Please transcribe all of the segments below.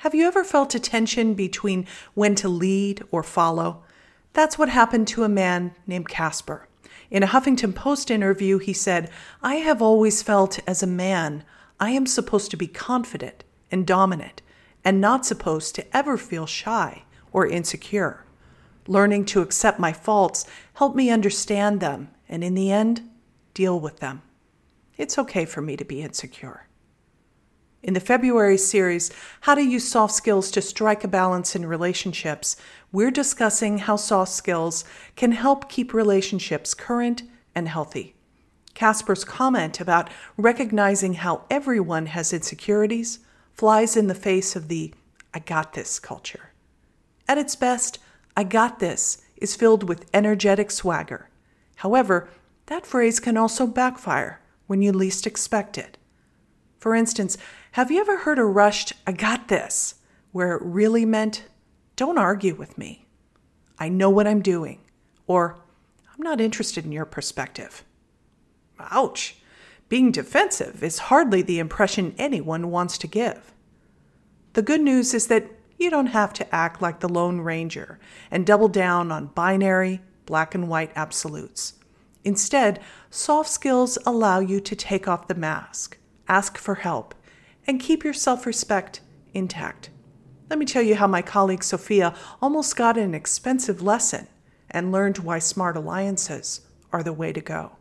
Have you ever felt a tension between when to lead or follow? That's what happened to a man named Casper. In a Huffington Post interview, he said, I have always felt as a man, I am supposed to be confident and dominant and not supposed to ever feel shy or insecure. Learning to accept my faults helped me understand them and, in the end, deal with them. It's okay for me to be insecure. In the February series, How to Use Soft Skills to Strike a Balance in Relationships, we're discussing how soft skills can help keep relationships current and healthy. Casper's comment about recognizing how everyone has insecurities flies in the face of the I got this culture. At its best, I got this is filled with energetic swagger. However, that phrase can also backfire when you least expect it. For instance, have you ever heard a rushed, I got this, where it really meant, don't argue with me. I know what I'm doing. Or, I'm not interested in your perspective. Ouch! Being defensive is hardly the impression anyone wants to give. The good news is that you don't have to act like the Lone Ranger and double down on binary, black and white absolutes. Instead, soft skills allow you to take off the mask, ask for help, and keep your self respect intact. Let me tell you how my colleague Sophia almost got an expensive lesson and learned why smart alliances are the way to go.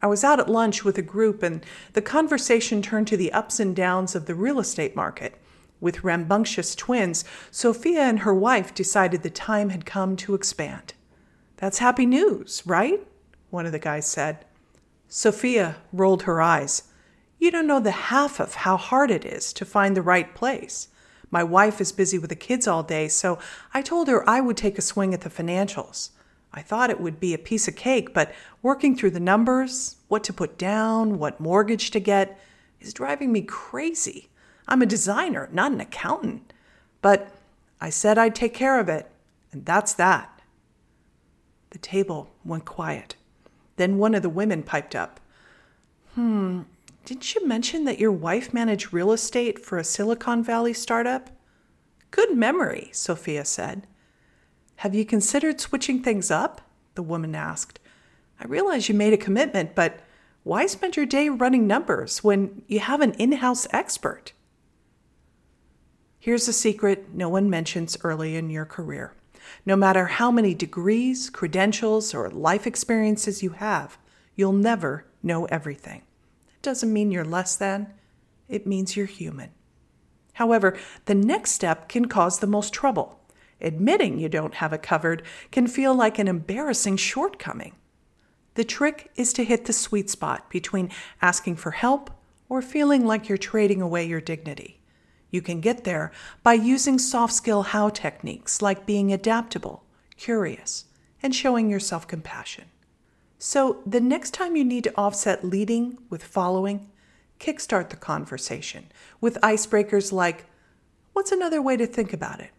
I was out at lunch with a group, and the conversation turned to the ups and downs of the real estate market. With rambunctious twins, Sophia and her wife decided the time had come to expand. That's happy news, right? One of the guys said. Sophia rolled her eyes. You don't know the half of how hard it is to find the right place. My wife is busy with the kids all day, so I told her I would take a swing at the financials. I thought it would be a piece of cake, but working through the numbers, what to put down, what mortgage to get, is driving me crazy. I'm a designer, not an accountant. But I said I'd take care of it, and that's that. The table went quiet. Then one of the women piped up. Hmm, didn't you mention that your wife managed real estate for a Silicon Valley startup? Good memory, Sophia said. Have you considered switching things up? The woman asked. I realize you made a commitment, but why spend your day running numbers when you have an in house expert? Here's a secret no one mentions early in your career. No matter how many degrees, credentials, or life experiences you have, you'll never know everything doesn't mean you're less than, it means you're human. However, the next step can cause the most trouble. Admitting you don't have it covered can feel like an embarrassing shortcoming. The trick is to hit the sweet spot between asking for help or feeling like you're trading away your dignity. You can get there by using soft skill how techniques like being adaptable, curious, and showing yourself compassion. So, the next time you need to offset leading with following, kickstart the conversation with icebreakers like What's another way to think about it?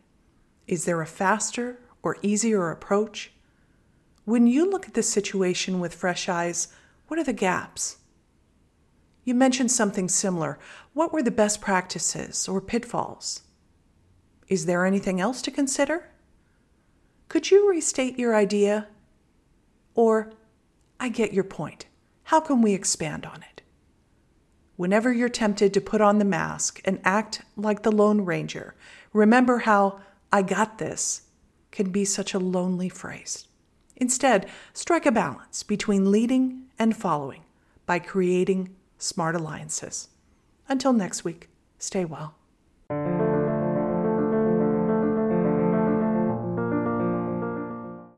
Is there a faster or easier approach? When you look at the situation with fresh eyes, what are the gaps? You mentioned something similar. What were the best practices or pitfalls? Is there anything else to consider? Could you restate your idea? Or I get your point. How can we expand on it? Whenever you're tempted to put on the mask and act like the Lone Ranger, remember how I got this can be such a lonely phrase. Instead, strike a balance between leading and following by creating smart alliances. Until next week, stay well.